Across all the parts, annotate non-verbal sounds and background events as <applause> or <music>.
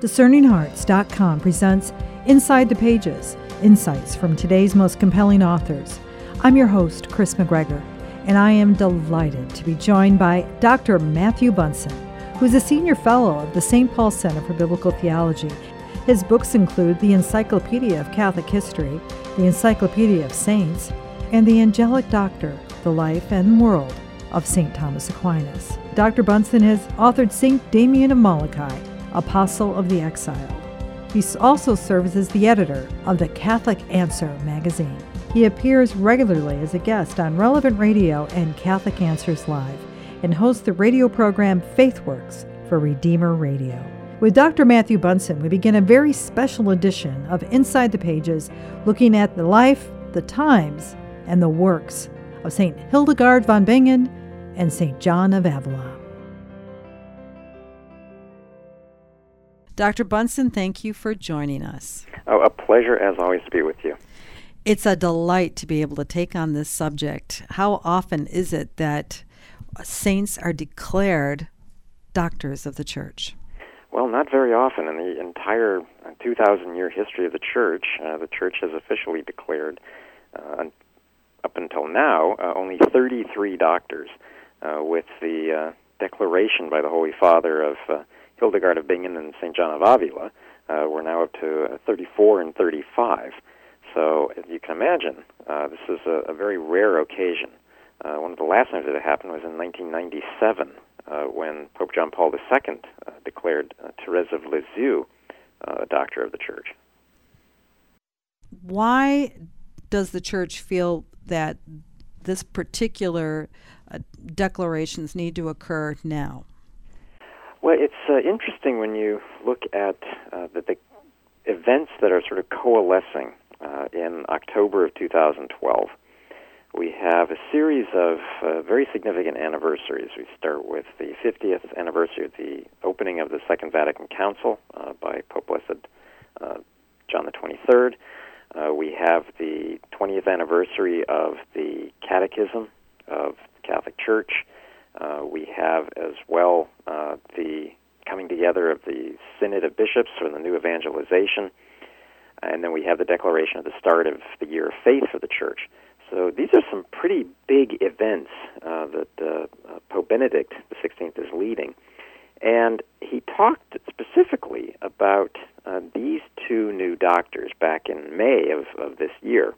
DiscerningHearts.com presents Inside the Pages Insights from today's most compelling authors. I'm your host, Chris McGregor, and I am delighted to be joined by Dr. Matthew Bunson, who's a senior fellow of the St. Paul Center for Biblical Theology. His books include the Encyclopedia of Catholic History, the Encyclopedia of Saints, and the Angelic Doctor, The Life and World of St. Thomas Aquinas. Dr. Bunson has authored St. Damien of Molokai, Apostle of the Exiled. He also serves as the editor of the Catholic Answer magazine. He appears regularly as a guest on Relevant Radio and Catholic Answers Live and hosts the radio program FaithWorks for Redeemer Radio. With Dr. Matthew Bunson, we begin a very special edition of Inside the Pages, looking at the life, the times, and the works of St. Hildegard von Bingen and St. John of Avila. Dr. Bunson, thank you for joining us. Oh, a pleasure as always to be with you. It's a delight to be able to take on this subject. How often is it that saints are declared doctors of the church? Well, not very often. In the entire 2,000 year history of the church, uh, the church has officially declared, uh, up until now, uh, only 33 doctors, uh, with the uh, declaration by the Holy Father of uh, Hildegard of Bingen and St. John of Avila, uh, we're now up to uh, 34 and 35. So, as you can imagine, uh, this is a, a very rare occasion. Uh, one of the last times that it happened was in 1997 uh, when Pope John Paul II uh, declared uh, Therese of Lisieux uh, a doctor of the church. Why does the church feel that this particular uh, declarations need to occur now? Well, it's uh, interesting when you look at uh, the, the, events that are sort of coalescing uh, in October of 2012. We have a series of uh, very significant anniversaries. We start with the 50th anniversary of the opening of the Second Vatican Council uh, by Pope Blessed uh, John the 23rd. we have the 20th anniversary of the Catechism of the Catholic Church. Uh, we have as well uh, the coming together of the Synod of Bishops for the new evangelization, and then we have the declaration of the start of the year of faith for the Church. So these are some pretty big events uh, that uh, uh, Pope Benedict XVI is leading. And he talked specifically about uh, these two new doctors back in May of, of this year.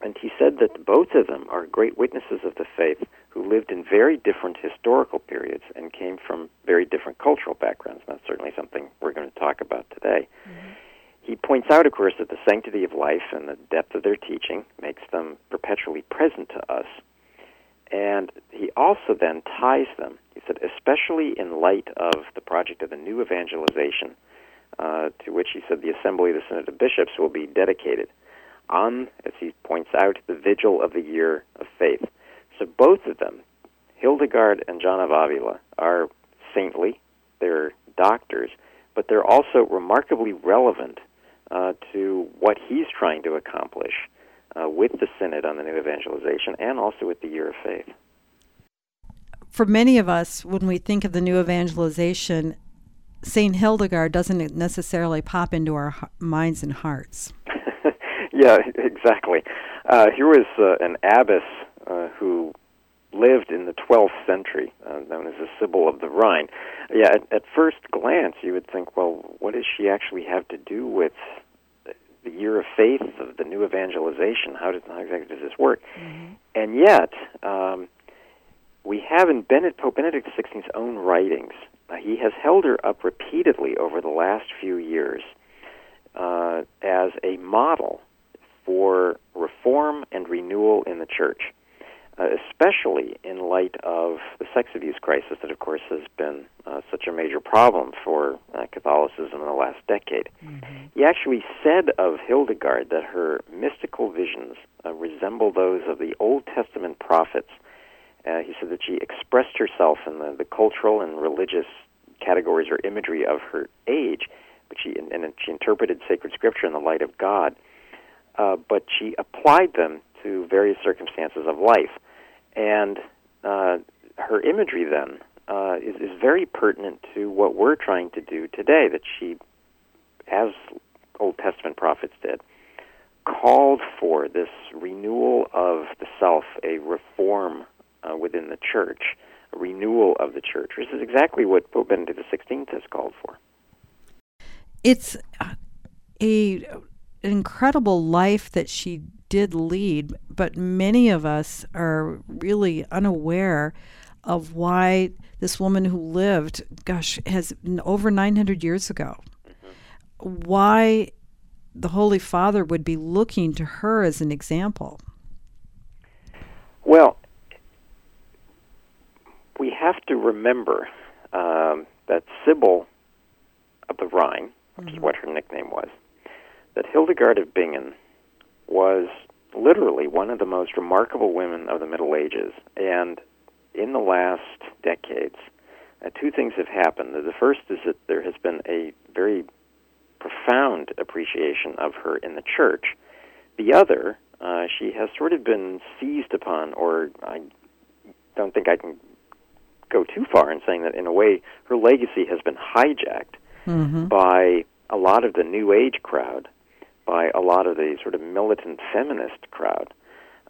And he said that both of them are great witnesses of the faith lived in very different historical periods and came from very different cultural backgrounds. And that's certainly something we're going to talk about today. Mm-hmm. He points out, of course, that the sanctity of life and the depth of their teaching makes them perpetually present to us. And he also then ties them, he said, especially in light of the project of the new evangelization, uh, to which he said the Assembly of the Synod of Bishops will be dedicated on, as he points out, the vigil of the year of faith. So both of them, Hildegard and John of Avila, are saintly. They're doctors, but they're also remarkably relevant uh, to what he's trying to accomplish uh, with the Synod on the new evangelization and also with the year of faith. For many of us, when we think of the new evangelization, St. Hildegard doesn't necessarily pop into our minds and hearts. <laughs> yeah, exactly. Uh, here was uh, an abbess uh, who lived in the 12th century, uh, known as the Sibyl of the Rhine. Yeah, at, at first glance, you would think, well, what does she actually have to do with the year of faith, of the new evangelization? How, does, how exactly does this work? Mm-hmm. And yet, um, we have in Benedict, Pope Benedict XVI's own writings, uh, he has held her up repeatedly over the last few years uh, as a model for reform and renewal in the church especially in light of the sex abuse crisis that, of course, has been uh, such a major problem for uh, Catholicism in the last decade. Mm-hmm. He actually said of Hildegard that her mystical visions uh, resemble those of the Old Testament prophets. Uh, he said that she expressed herself in the, the cultural and religious categories or imagery of her age, but she and, and she interpreted sacred scripture in the light of God. Uh, but she applied them to various circumstances of life. And uh, her imagery then uh, is, is very pertinent to what we're trying to do today. That she as Old Testament prophets did, called for this renewal of the self, a reform uh, within the church, a renewal of the church, This is exactly what Pope Benedict XVI has called for. It's a an incredible life that she did lead, but many of us are really unaware of why this woman who lived, gosh, has over 900 years ago, mm-hmm. why the Holy Father would be looking to her as an example. Well, we have to remember um, that Sibyl of the Rhine, which mm-hmm. is what her nickname was, that Hildegard of Bingen was literally one of the most remarkable women of the Middle Ages. And in the last decades, uh, two things have happened. The first is that there has been a very profound appreciation of her in the church. The other, uh, she has sort of been seized upon, or I don't think I can go too far in saying that in a way her legacy has been hijacked mm-hmm. by a lot of the New Age crowd, by a lot of the sort of militant feminist crowd,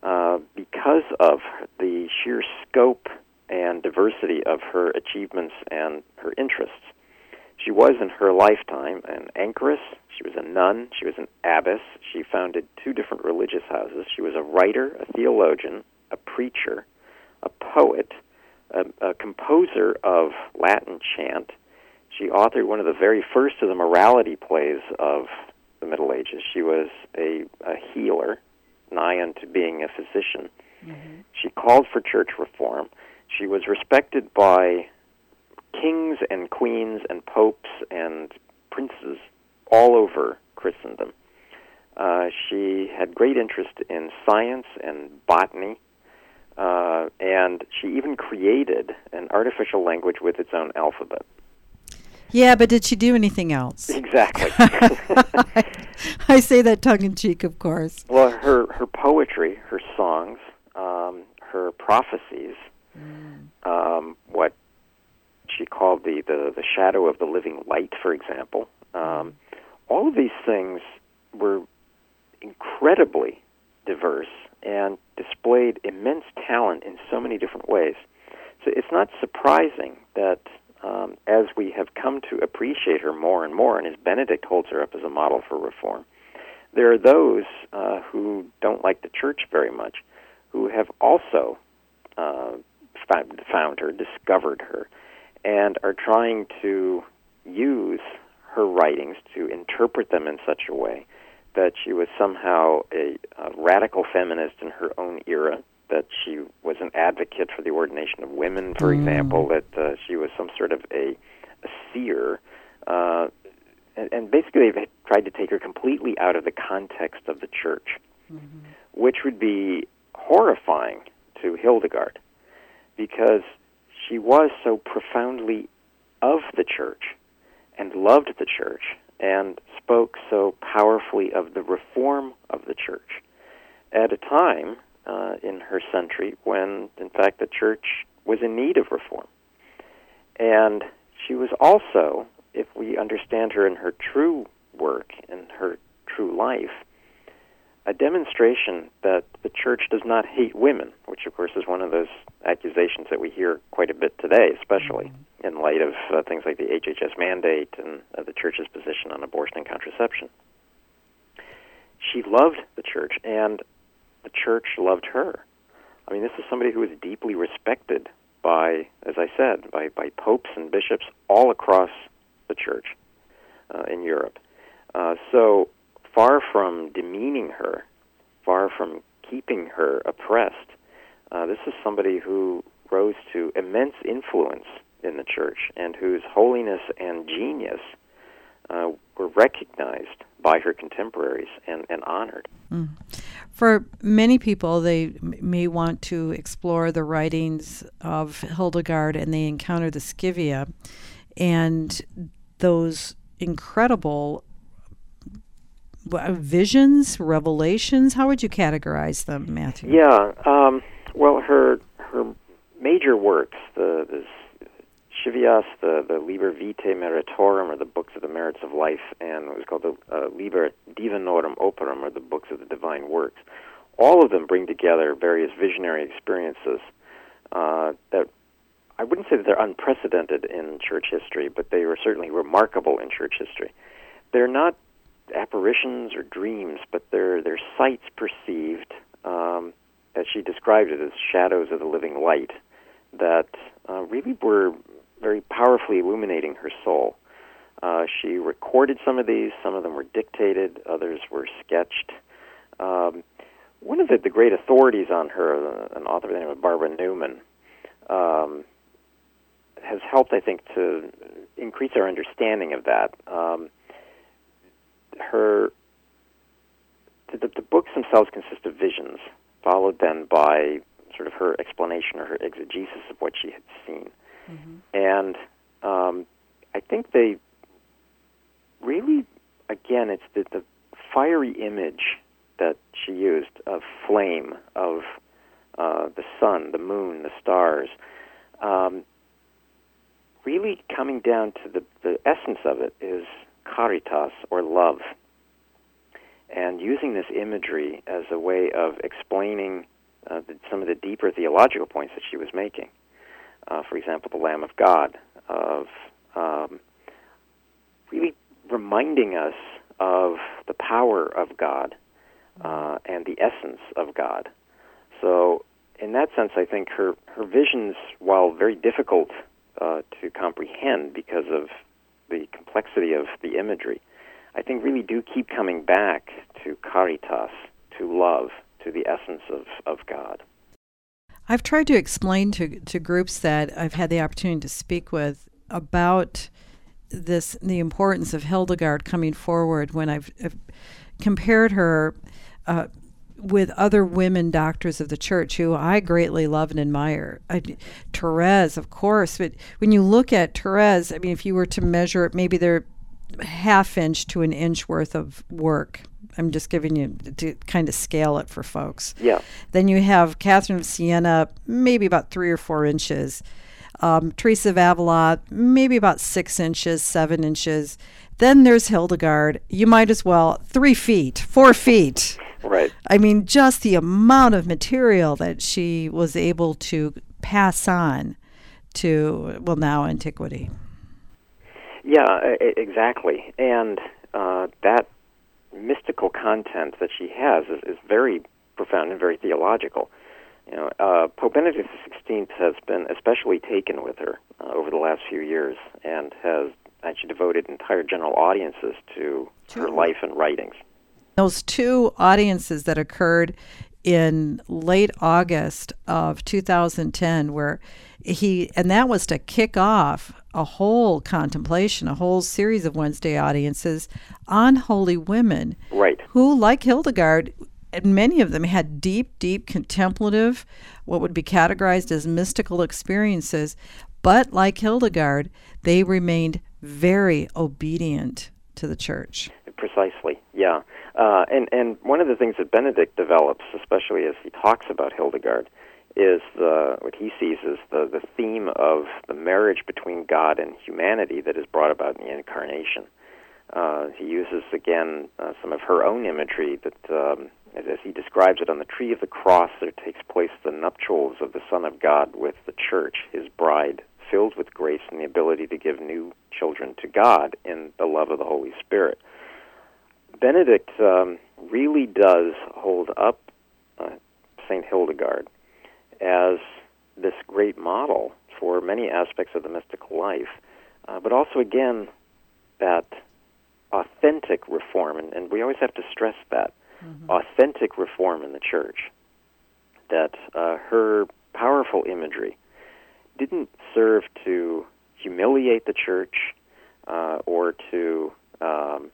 uh, because of the sheer scope and diversity of her achievements and her interests. She was in her lifetime an anchoress, she was a nun, she was an abbess, she founded two different religious houses, she was a writer, a theologian, a preacher, a poet, a, a composer of Latin chant. She authored one of the very first of the morality plays of the Middle Ages. She was a, a healer, nigh unto being a physician. Mm-hmm. She called for church reform. She was respected by kings and queens and popes and princes all over Christendom. Uh, she had great interest in science and botany, uh, and she even created an artificial language with its own alphabet. Yeah, but did she do anything else? Exactly. <laughs> <laughs> <laughs> I say that tongue in cheek, of course. Well, her her poetry, her songs, um, her prophecies, mm. um, what she called the, the the shadow of the living light, for example. Um, all of these things were incredibly diverse and displayed immense talent in so many different ways. So it's not surprising that um, as we have come to appreciate her more and more, and as Benedict holds her up as a model for reform, there are those uh, who don't like the church very much who have also uh, found, found her, discovered her, and are trying to use her writings to interpret them in such a way that she was somehow a, a radical feminist in her own era, that she was an advocate for the ordination of women, for mm. example, that uh, she was some sort of a, seer. Uh, and, and basically, they've tried to take her completely out of the context of the church, mm-hmm. which would be horrifying to Hildegard because she was so profoundly of the church and loved the church and spoke so powerfully of the reform of the church at a time uh, in her century when, in fact, the church was in need of reform. And she was also, if we understand her in her true work and her true life, a demonstration that the church does not hate women, which, of course, is one of those accusations that we hear quite a bit today, especially mm-hmm. in light of uh, things like the HHS mandate and uh, the church's position on abortion and contraception. She loved the church, and the church loved her. I mean, this is somebody who was deeply respected by, as I said, by, by popes and bishops all across the church uh, in Europe. Uh, so far from demeaning her, far from keeping her oppressed, uh, this is somebody who rose to immense influence in the church and whose holiness and genius uh, were recognized by her contemporaries and, and honored. Mm. For many people, they may want to explore the writings of Hildegard and they encounter the Scivias and those incredible visions, revelations. How would you categorize them, Matthew? Yeah. Um, well, her her major works, the, the Scivias, the, the Liber Vitae Meritorum, or the Books of the Merits of Life, and it was called the uh, Liber Divinorum Operum, or the Books of the Divine Works. All of them bring together various visionary experiences uh, that I wouldn't say that they're unprecedented in church history, but they were certainly remarkable in church history. They're not apparitions or dreams, but they're they're sights perceived, um, as she described it as shadows of the living light, that uh, really were very powerfully illuminating her soul. Uh, she recorded some of these. Some of them were dictated. Others were sketched. Um, one of the, the great authorities on her, uh, an author by the name of Barbara Newman, um, has helped, I think, to increase our understanding of that. Um, her the, the books themselves consist of visions, followed then by sort of her explanation or her exegesis of what she had seen. Mm-hmm. And um, I think they really, again, it's the, the fiery image that she used of flame, of uh, the sun, the moon, the stars. Um, really coming down to the, the essence of it is caritas, or love. And using this imagery as a way of explaining uh, the, some of the deeper theological points that she was making. Uh, for example, the Lamb of God, of um, really reminding us of the power of God uh, and the essence of God. So, in that sense, I think her, her visions, while very difficult uh, to comprehend because of the complexity of the imagery, I think really do keep coming back to caritas, to love, to the essence of, of God. I've tried to explain to, to groups that I've had the opportunity to speak with about this the importance of Hildegard coming forward when I've, I've compared her uh, with other women doctors of the church who I greatly love and admire. I, Therese, of course, but when you look at Therese, I mean, if you were to measure it, maybe they're half inch to an inch worth of work. I'm just giving you to kind of scale it for folks. Yeah. Then you have Catherine of Siena, maybe about three or four inches. Um, Teresa of Avila, maybe about six inches, seven inches. Then there's Hildegard. You might as well three feet, four feet. Right. I mean, just the amount of material that she was able to pass on to, well, now antiquity. Yeah, exactly. And uh, that mystical content that she has is, is very profound and very theological. You know, uh, Pope Benedict XVI has been especially taken with her uh, over the last few years and has actually devoted entire general audiences to her life and writings. Those two audiences that occurred in late August of 2010, where he, and that was to kick off a whole contemplation, a whole series of Wednesday audiences on holy women. Right. Who, like Hildegard, and many of them had deep, deep contemplative, what would be categorized as mystical experiences. But like Hildegard, they remained very obedient to the church. Precisely, yeah. Uh, and and one of the things that Benedict develops, especially as he talks about Hildegard, is the what he sees as the the theme of the marriage between God and humanity that is brought about in the incarnation. Uh, he uses again uh, some of her own imagery that, um, as, as he describes it, on the tree of the cross there takes place the nuptials of the Son of God with the church, his bride, filled with grace and the ability to give new children to God in the love of the Holy Spirit. Benedict um, really does hold up uh, Saint Hildegard as this great model for many aspects of the mystical life, uh, but also again that authentic reform, and, and we always have to stress that mm-hmm. authentic reform in the church. That uh, her powerful imagery didn't serve to humiliate the church uh, or to um,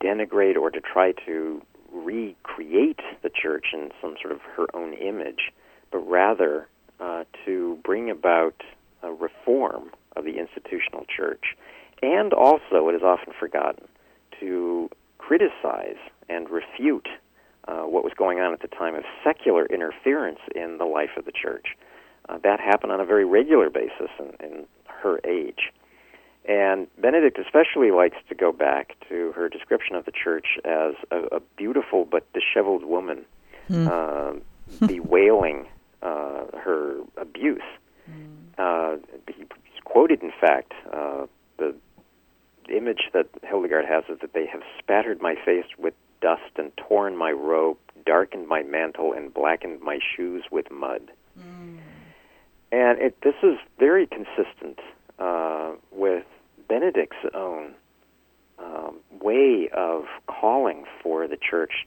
denigrate or to try to recreate the church in some sort of her own image, but rather uh, to bring about a reform of the institutional church. And also, it is often forgotten, to criticize and refute uh, what was going on at the time of secular interference in the life of the church. Uh, that happened on a very regular basis in, in her age. And Benedict especially likes to go back to her description of the church as a, a beautiful but disheveled woman, mm. uh, bewailing uh, her abuse. Mm. Uh, he's quoted, in fact, uh, the image that Hildegard has is that they have spattered my face with dust and torn my robe, darkened my mantle, and blackened my shoes with mud. Mm. And it, this is very consistent uh, with Benedict's own um, way of calling for the church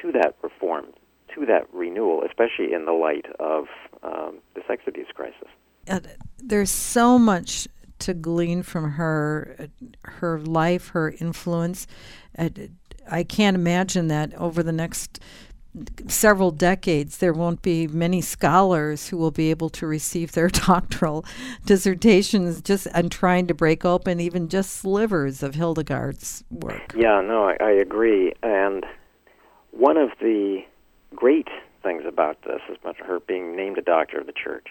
to that reform, to that renewal, especially in the light of um, the sex abuse crisis. Uh, there's so much to glean from her, her life, her influence. I can't imagine that over the next several decades, there won't be many scholars who will be able to receive their <laughs> doctoral dissertations just and trying to break open even just slivers of Hildegard's work. Yeah, no, I, I agree. And one of the great things about this, as much her being named a doctor of the church,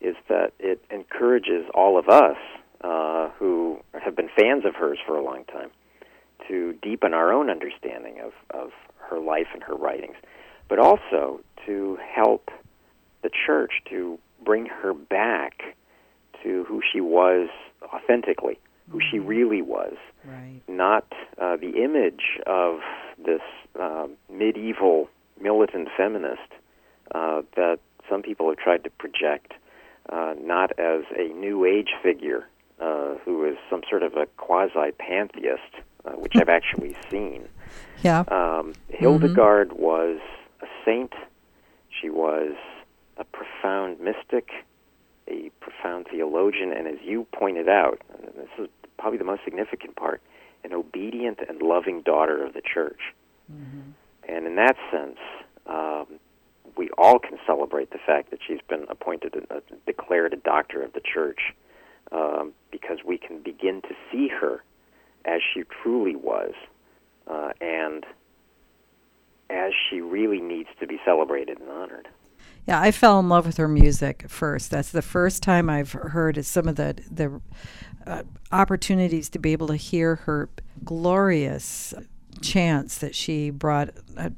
is that it encourages all of us uh, who have been fans of hers for a long time to deepen our own understanding of, of her life and her writings, but also to help the church to bring her back to who she was authentically, who she mm-hmm. really was, right. not uh, the image of this uh, medieval militant feminist uh, that some people have tried to project, uh, not as a new age figure uh, who is some sort of a quasi pantheist, uh, which I've actually seen. <laughs> Yeah. Um, Hildegard mm-hmm. was a saint. She was a profound mystic, a profound theologian, and as you pointed out, this is probably the most significant part, an obedient and loving daughter of the church. Mm-hmm. And in that sense, um, we all can celebrate the fact that she's been appointed, and uh, declared a doctor of the church, um, because we can begin to see her as she truly was, uh, and as she really needs to be celebrated and honored. Yeah, I fell in love with her music first. That's the first time I've heard some of the the uh, opportunities to be able to hear her glorious chants that she brought. Uh,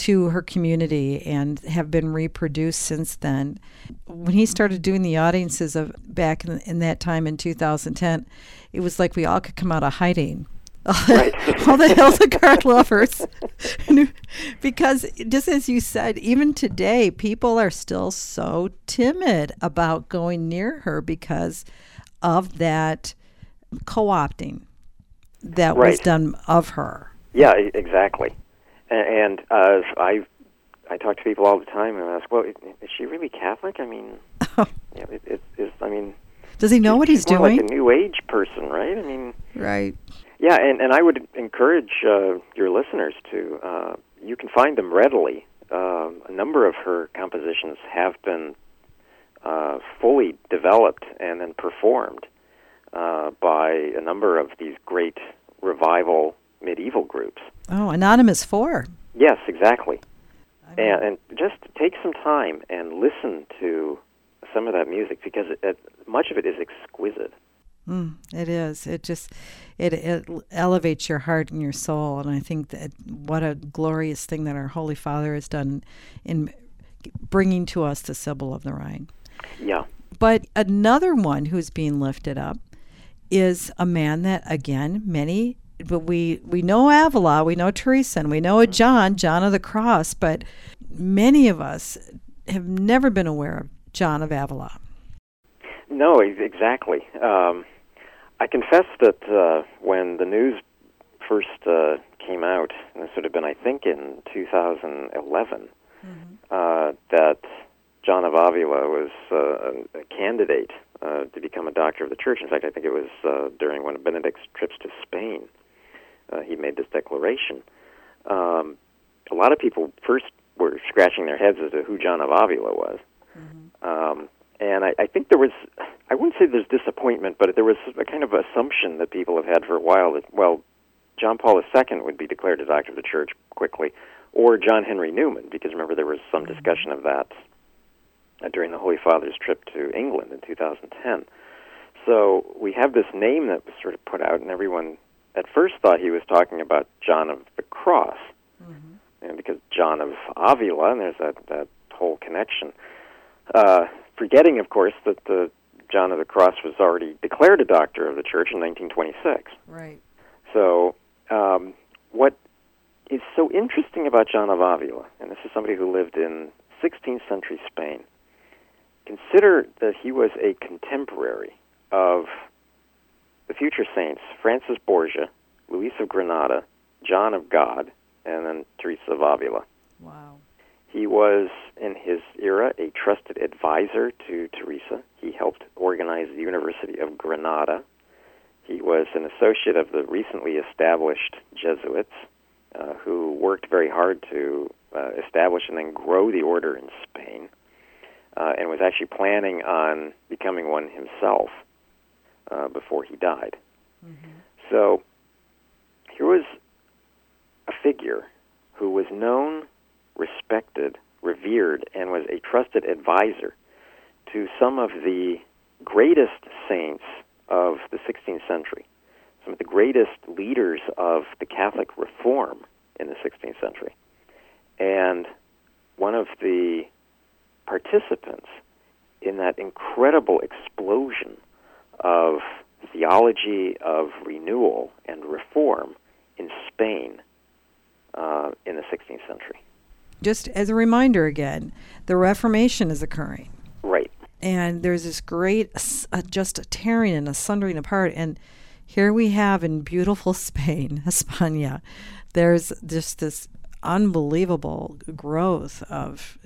to her community and have been reproduced since then. When he started doing the audiences of back in, in that time in 2010, it was like we all could come out of hiding. Right. <laughs> all the Hildegard lovers. <laughs> because just as you said, even today, people are still so timid about going near her because of that co opting that right. was done of her. Yeah, exactly. And uh, I I talk to people all the time and ask, well, is she really Catholic? I mean, <laughs> know, it, it, it's, I mean, does he know what he's doing? Like a new age person, right? I mean, right. Yeah, and and I would encourage uh, your listeners to uh, you can find them readily. Uh, a number of her compositions have been uh, fully developed and then performed uh, by a number of these great revival medieval groups. Oh, Anonymous Four. Yes, exactly. And, and just take some time and listen to some of that music because it, it, much of it is exquisite. Mm, it is. It just it, it elevates your heart and your soul, and I think that what a glorious thing that our Holy Father has done in bringing to us the Sibyl of the Rhine. Yeah. But another one who's being lifted up is a man that again many but we we know Avila, we know Teresa, and we know a John, John of the Cross, but many of us have never been aware of John of Avila. No, exactly. Um, I confess that uh, when the news first uh, came out, and this would have been, I think, in 2011, mm-hmm. uh, that John of Avila was uh, a candidate uh, to become a doctor of the church. In fact, I think it was uh, during one of Benedict's trips to Spain uh, he made this declaration. Um, a lot of people first were scratching their heads as to who John of Avila was. Mm-hmm. Um, and I, I think there was, I wouldn't say there's disappointment, but there was a kind of assumption that people have had for a while that, well, John Paul II would be declared a doctor of the church quickly, or John Henry Newman, because remember there was some mm-hmm. discussion of that uh, during the Holy Father's trip to England in 2010. so we have this name that was sort of put out, and everyone at first thought he was talking about John of the Cross, mm-hmm. you know, because John of Avila, and there's that that whole connection. Uh, forgetting, of course, that the John of the Cross was already declared a doctor of the church in 1926. Right. So, um, what is so interesting about John of Avila, and this is somebody who lived in 16th century Spain, consider that he was a contemporary of the future saints Francis Borgia, Luis of Granada, John of God, and then Teresa of Avila. Wow. He was, in his era, a trusted advisor to Teresa. He helped organize the University of Granada. He was an associate of the recently established Jesuits, uh, who worked very hard to uh, establish and then grow the order in Spain, uh, and was actually planning on becoming one himself uh, before he died. Mm-hmm. So here was a figure who was known, respected, revered, and was a trusted advisor to some of the greatest saints of the 16th century, some of the greatest leaders of the Catholic reform in the 16th century. And one of the participants in that incredible explosion of theology of renewal and reform in Spain uh, in the 16th century. Just as a reminder again, the Reformation is occurring. Right. And there's this great, uh, just a tearing and a sundering apart. And here we have in beautiful <laughs> Spain, España, there's just this unbelievable growth of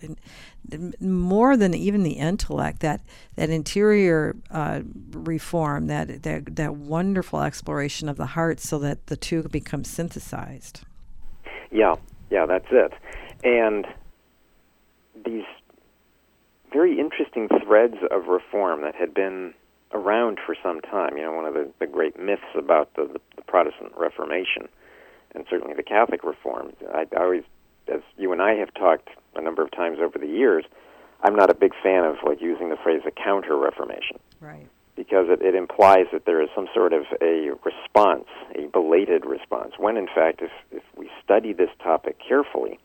more than even the intellect that that interior uh, reform that, that that wonderful exploration of the heart so that the two become synthesized. Yeah. Yeah that's it. And these very interesting threads of reform that had been around for some time you know one of the, the great myths about the, the, the protestant reformation and certainly the catholic reform I, always as you and I have talked a number of times over the years, I'm not a big fan of like using the phrase a counter reformation. Right. Because it, it implies that there is some sort of a response, a belated response. When in fact, if, if we study this topic carefully,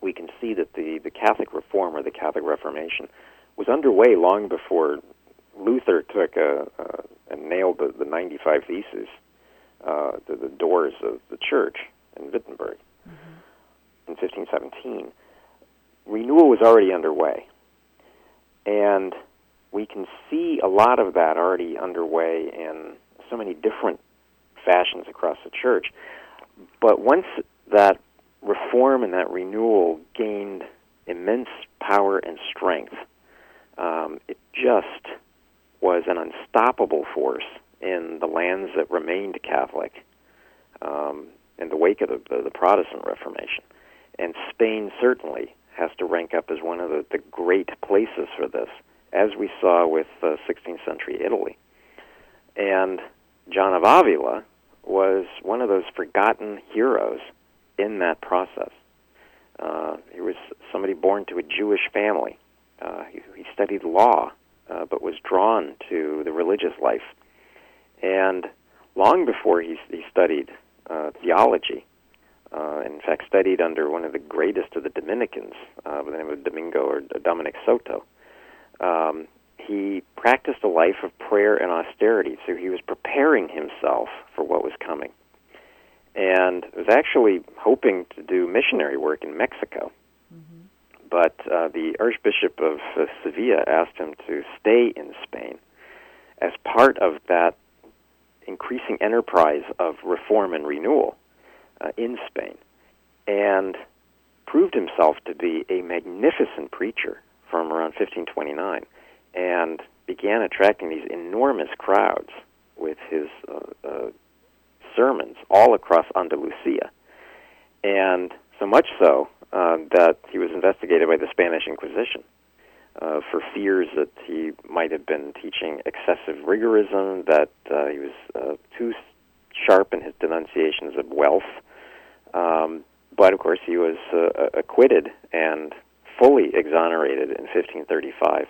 we can see that the, the Catholic reform or the Catholic Reformation was underway long before Luther took a, uh, and nailed the, the 95 Theses uh, to the doors of the church in Wittenberg in 1517, renewal was already underway. And we can see a lot of that already underway in so many different fashions across the church. But once that reform and that renewal gained immense power and strength, um, it just was an unstoppable force in the lands that remained Catholic um, in the wake of the, the, the Protestant Reformation. And Spain certainly has to rank up as one of the, the great places for this, as we saw with uh, 16th century Italy. And John of Avila was one of those forgotten heroes in that process. Uh, he was somebody born to a Jewish family. Uh, he, he studied law, uh, but was drawn to the religious life. And long before he, he studied uh, theology, uh, in fact, studied under one of the greatest of the Dominicans uh, by the name of Domingo or Dominic Soto. Um, he practiced a life of prayer and austerity, so he was preparing himself for what was coming. And was actually hoping to do missionary work in Mexico. Mm-hmm. But uh, the Archbishop of uh, Sevilla asked him to stay in Spain as part of that increasing enterprise of reform and renewal uh, in Spain, and proved himself to be a magnificent preacher from around 1529, and began attracting these enormous crowds with his uh, uh, sermons all across Andalusia, and so much so uh, that he was investigated by the Spanish Inquisition. Uh, for fears that he might have been teaching excessive rigorism, that uh, he was uh, too sharp in his denunciations of wealth, um, but of course, he was uh, acquitted and fully exonerated in 1535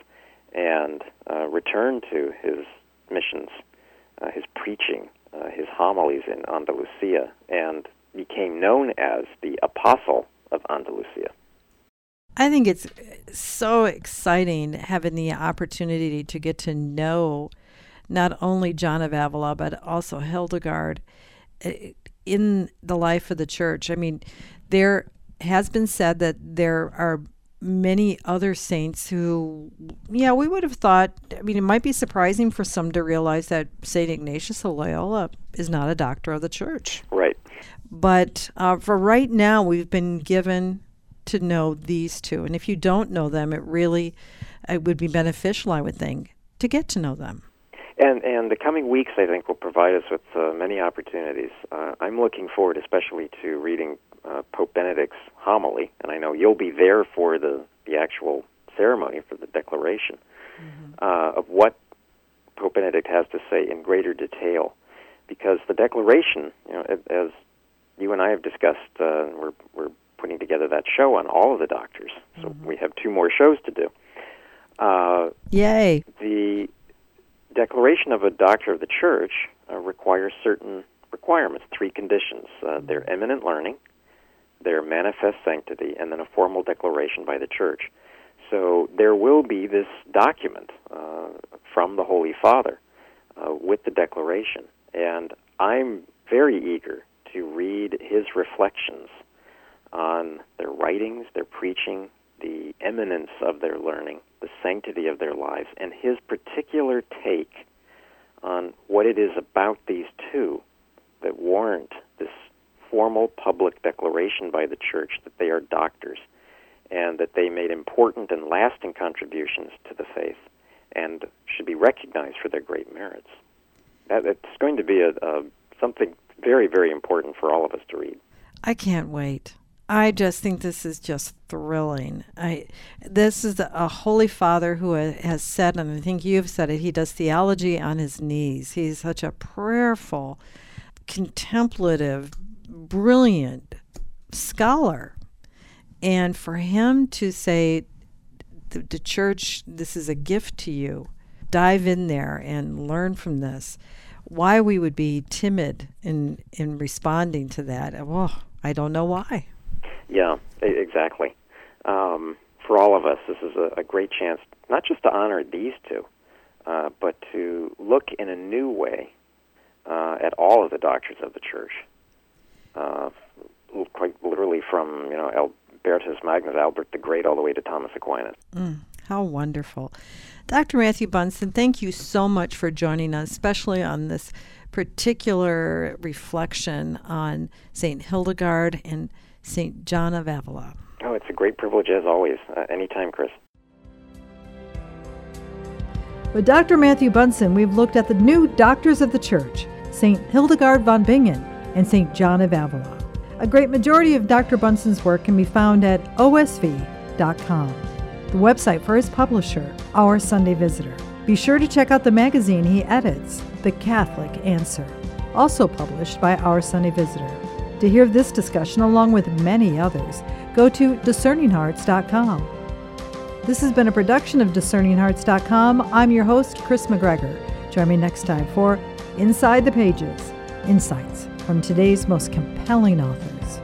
and uh, returned to his missions, uh, his preaching, uh, his homilies in Andalusia, and became known as the Apostle of Andalusia. I think it's so exciting having the opportunity to get to know not only John of Avila, but also Hildegard eh, in the life of the church. I mean, there has been said that there are many other saints who, yeah, we would have thought. I mean, it might be surprising for some to realize that St. Ignatius of Loyola is not a doctor of the church. Right. But uh, for right now, we've been given to know these two. And if you don't know them, it really it would be beneficial, I would think, to get to know them. And and the coming weeks, I think, will provide us with uh, many opportunities. Uh, I'm looking forward, especially to reading uh, Pope Benedict's homily, and I know you'll be there for the the actual ceremony for the declaration mm-hmm. uh, of what Pope Benedict has to say in greater detail, because the declaration, you know, as you and I have discussed, uh, we're we're putting together that show on all of the doctors, so mm-hmm. we have two more shows to do. Uh, Yay! The declaration of a doctor of the church uh, requires certain requirements, three conditions: uh, their eminent learning, their manifest sanctity, and then a formal declaration by the church. So there will be this document uh, from the Holy Father uh, with the declaration, and I'm very eager to read his reflections on their writings, their preaching, the eminence of their learning, the sanctity of their lives, and his particular take on what it is about these two that warrant this formal public declaration by the church that they are doctors and that they made important and lasting contributions to the faith and should be recognized for their great merits. That, it's going to be a, a something very, very important for all of us to read. I can't wait. I just think this is just thrilling. I this is a Holy Father who has said, and I think you've said it. He does theology on his knees. He's such a prayerful, contemplative, brilliant scholar, and for him to say, the, the church, this is a gift to you. Dive in there and learn from this. Why we would be timid in in responding to that? Well, I don't know why. Yeah, exactly. Um, for all of us, this is a, a, great chance not just to honor these two, uh, but to look in a new way uh, at all of the doctors of the church. Uh, quite literally from you know Albertus Magnus, Albert the Great, all the way to Thomas Aquinas. Mm, how wonderful, Dr. Matthew Bunson. Thank you so much for joining us, especially on this particular reflection on Saint Hildegard and St. John of Avila. Oh, it's a great privilege as always. Uh, anytime, Chris. With Dr. Matthew Bunson, we've looked at the new Doctors of the Church, St. Hildegard von Bingen and St. John of Avila. A great majority of Dr. Bunson's work can be found at osv.com, the website for his publisher, Our Sunday Visitor. Be sure to check out the magazine he edits, The Catholic Answer, also published by Our Sunday Visitor. To hear this discussion, along with many others, go to discerninghearts.com. This has been a production of discerninghearts.com. I'm your host, Chris McGregor. Join me next time for Inside the Pages Insights from today's most compelling authors.